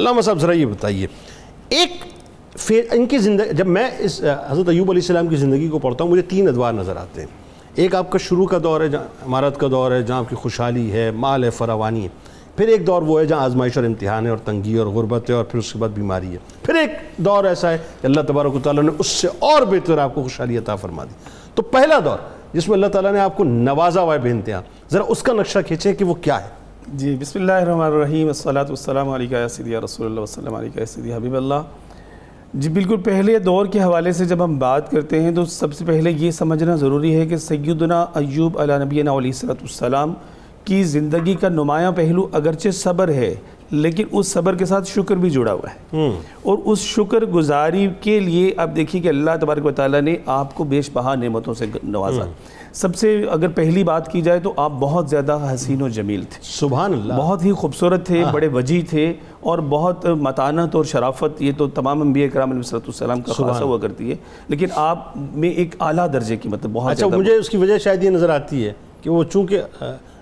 علامہ صاحب ذرا یہ بتائیے۔ ایک ان کی زندگی، جب میں اس حضرت ایوب علیہ السلام کی زندگی کو پڑھتا ہوں، مجھے تین ادوار نظر آتے ہیں۔ ایک آپ کا شروع کا دور ہے، جہاں عمارت کا دور ہے، جہاں آپ کی خوشحالی ہے، مال ہے، فراوانی ہے۔ پھر ایک دور وہ ہے جہاں آزمائش اور امتحان ہے اور تنگی اور غربت ہے اور پھر اس کے بعد بیماری ہے۔ پھر ایک دور ایسا ہے کہ اللہ تبارک و تعالیٰ نے اس سے اور بہتر آپ کو خوشحالی عطا فرما دی۔ تو پہلا دور، جس میں اللہ تعالیٰ نے آپ کو نوازا ہوا ہے بے انتہا، ذرا اس کا نقشہ کھینچیں کہ وہ کیا ہے۔ جی بسم اللہ الرحمن الرحیم الصلاۃ والسلام علیکہ یا سیدی رسول اللہ، وسلم علیکہ یا سیدی حبیب اللہ۔ جی بالکل پہلے دور کے حوالے سے جب ہم بات کرتے ہیں تو سب سے پہلے یہ سمجھنا ضروری ہے کہ سیدنا ایوب علیہ نبینا علیہ صلاۃ السلام کی زندگی کا نمایاں پہلو اگرچہ صبر ہے لیکن اس صبر کے ساتھ شکر بھی جڑا ہوا ہے۔ اور اس شکر گزاری کے لیے اب دیکھیے کہ اللہ تبارک و تعالیٰ نے آپ کو بیش بہا نعمتوں سے نوازا۔ سب سے اگر پہلی بات کی جائے تو آپ بہت زیادہ حسین و جمیل تھے۔ سبحان اللہ۔ بہت ہی خوبصورت تھے بڑے وجی تھے اور بہت متانت اور شرافت یہ تو تمام انبیاء کرام علیہ صلاۃ السلام کا خاصہ ہوا کرتی ہے۔ لیکن آپ میں ایک اعلیٰ درجے کی مطلب بہت اچھا مجھے اس کی وجہ شاید یہ نظر آتی ہے کہ وہ چونکہ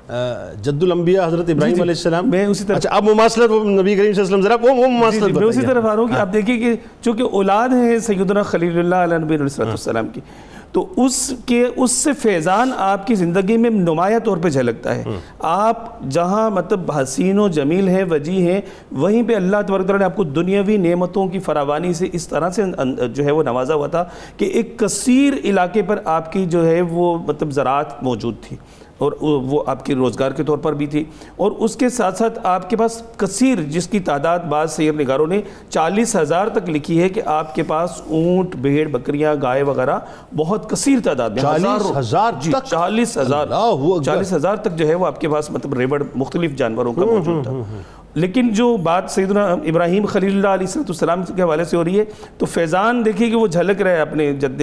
جد الانبیاء حضرت ابراہیم علیہ السلام. میں اسی طرح اچھا اب مماثلت نبی کریم صلی اللہ علیہ وسلم ذرا وہ مماثلت میں اسی طرف آ رہا ہوں کہ آپ۔ دیکھیں کہ چونکہ اولاد ہیں سیدنا خلیل اللہ علیہ نبی علیہ السلام کی تو اس کے اس سے فیضان آپ کی زندگی میں نمایاں طور پہ جھلکتا ہے۔ آپ جہاں مطلب حسین و جمیل ہیں وجی ہیں وہیں پہ اللہ تبارک تعالیٰ نے آپ کو دنیاوی نعمتوں کی فراوانی سے اس طرح سے جو ہے وہ نوازا ہوا تھا کہ ایک کثیر علاقے پر آپ کی جو ہے وہ مطلب زراعت موجود تھی۔ اور وہ آپ کی روزگار کے طور پر بھی تھی۔ اور اس کے ساتھ ساتھ آپ کے پاس کثیر جس کی تعداد بعض سیر نگاروں نے چالیس ہزار تک لکھی ہے کہ آپ کے پاس اونٹ بھیڑ بکریاں گائے وغیرہ بہت کثیر تعداد میں چالیس ہزار جی چالیس ہزار۔ چالیس ہزار تک جو ہے وہ آپ کے پاس مطلب ریوڑ مختلف جانوروں کا موجود تھا۔ لیکن جو بات سیدنا ابراہیم خلیل اللہ علیہ السلام کے حوالے سے ہو رہی ہے، تو فیضان دیکھیے کہ وہ جھلک رہے اپنے جد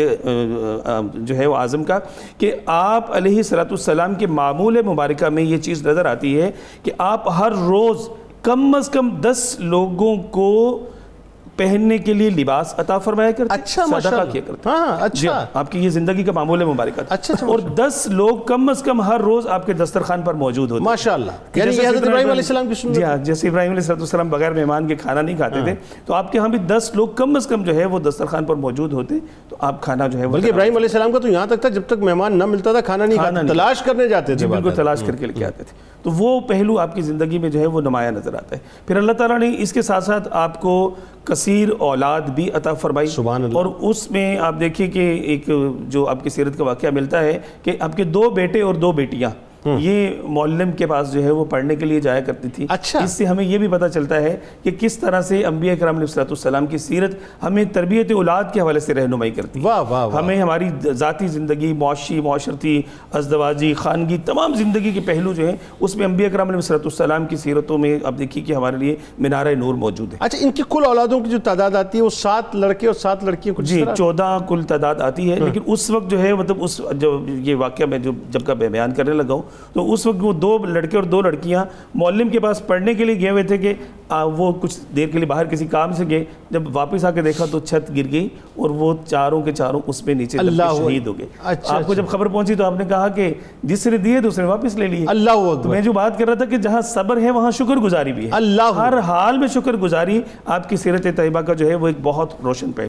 جو ہے وہ اعظم کا، کہ آپ علیہ صلاحت السلام کے معمول مبارکہ میں یہ چیز نظر آتی ہے کہ آپ ہر روز کم از کم دس لوگوں کو پہننے کے لیے لباس عطا فرمایا کرتے اچھا صدقہ کیا کرتے۔ ہاں اچھا۔ آپ کی یہ زندگی کا معمول مبارکہ تھا۔ اچھا اور دس لوگ کم از کم ہر روز آپ کے دسترخوان پر موجود ہوتے۔ ماشاءاللہ۔ یعنی یہ حضرت ابراہیم علیہ السلام کی سنت۔ جی ہاں جیسے ابراہیم علیہ السلام بغیر مہمان کے کھانا نہیں کھاتے تھے تو آپ کے ہاں بھی دس لوگ کم از کم جو ہے وہ دسترخوان پر موجود ہوتے تو آپ کھانا جو ہے بلکہ ابراہیم علیہ السلام کا تو یہاں تک تھا جب تک مہمان نہ ملتا تھا کھانا نہیں کھانا تلاش کرنے جاتے تھے بالکل تلاش کر کے لے کے آتے تھے۔ تو وہ پہلو آپ کی زندگی میں جو ہے وہ نمایاں نظر آتا ہے۔ پھر اللہ تعالیٰ نے اس کے ساتھ ساتھ آپ کو کثیر اولاد بھی عطا فرمائی۔ سبحان اللہ۔ اور اس میں آپ دیکھیے کہ ایک جو آپ کی سیرت کا واقعہ ملتا ہے کہ آپ کے دو بیٹے اور دو بیٹیاں۔ یہ معلم کے پاس جو ہے وہ پڑھنے کے لیے جایا کرتی تھی۔ اچھا۔ اس سے ہمیں یہ بھی پتہ چلتا ہے کہ کس طرح سے انبیاء کرام علیہ السلام کی سیرت ہمیں تربیت اولاد کے حوالے سے رہنمائی کرتی ہے۔ واہ واہ ہمیں ہماری ذاتی زندگی معاشی معاشرتی ازدواجی خانگی تمام زندگی کے پہلو جو ہیں اس میں انبیاء کرام علیہ السلام کی سیرتوں میں اب دیکھیے کہ ہمارے لیے مینار نور موجود ہے۔ اچھا ان کی کل اولادوں کی جو تعداد آتی ہے وہ سات لڑکے اور سات لڑکیاں کچھ جی چودہ کل تعداد آتی ہے لیکن اس وقت جو ہے مطلب اس جو یہ واقعہ میں جو جب کا بیان کرنے لگا ہوں تو اس وقت وہ دو لڑکے اور دو لڑکیاں معلم کے پاس پڑھنے کے لیے گئے ہوئے تھے کہ وہ کچھ دیر کے لیے باہر کسی کام سے گئے جب واپس آ کے دیکھا تو چھت گر گئی اور وہ چاروں کے چاروں اس میں نیچے شہید ہو گئے۔ آپ کو جب خبر پہنچی تو آپ نے کہا کہ جس نے دیے دوسرے واپس لے لیے۔ اللہ تو میں جو بات کر رہا تھا کہ جہاں صبر ہے وہاں شکر گزاری بھی ہے۔ اللہ ہر حال میں شکر گزاری آپ کی سیرت طیبہ کا جو ہے وہ ایک بہت روشن پہلو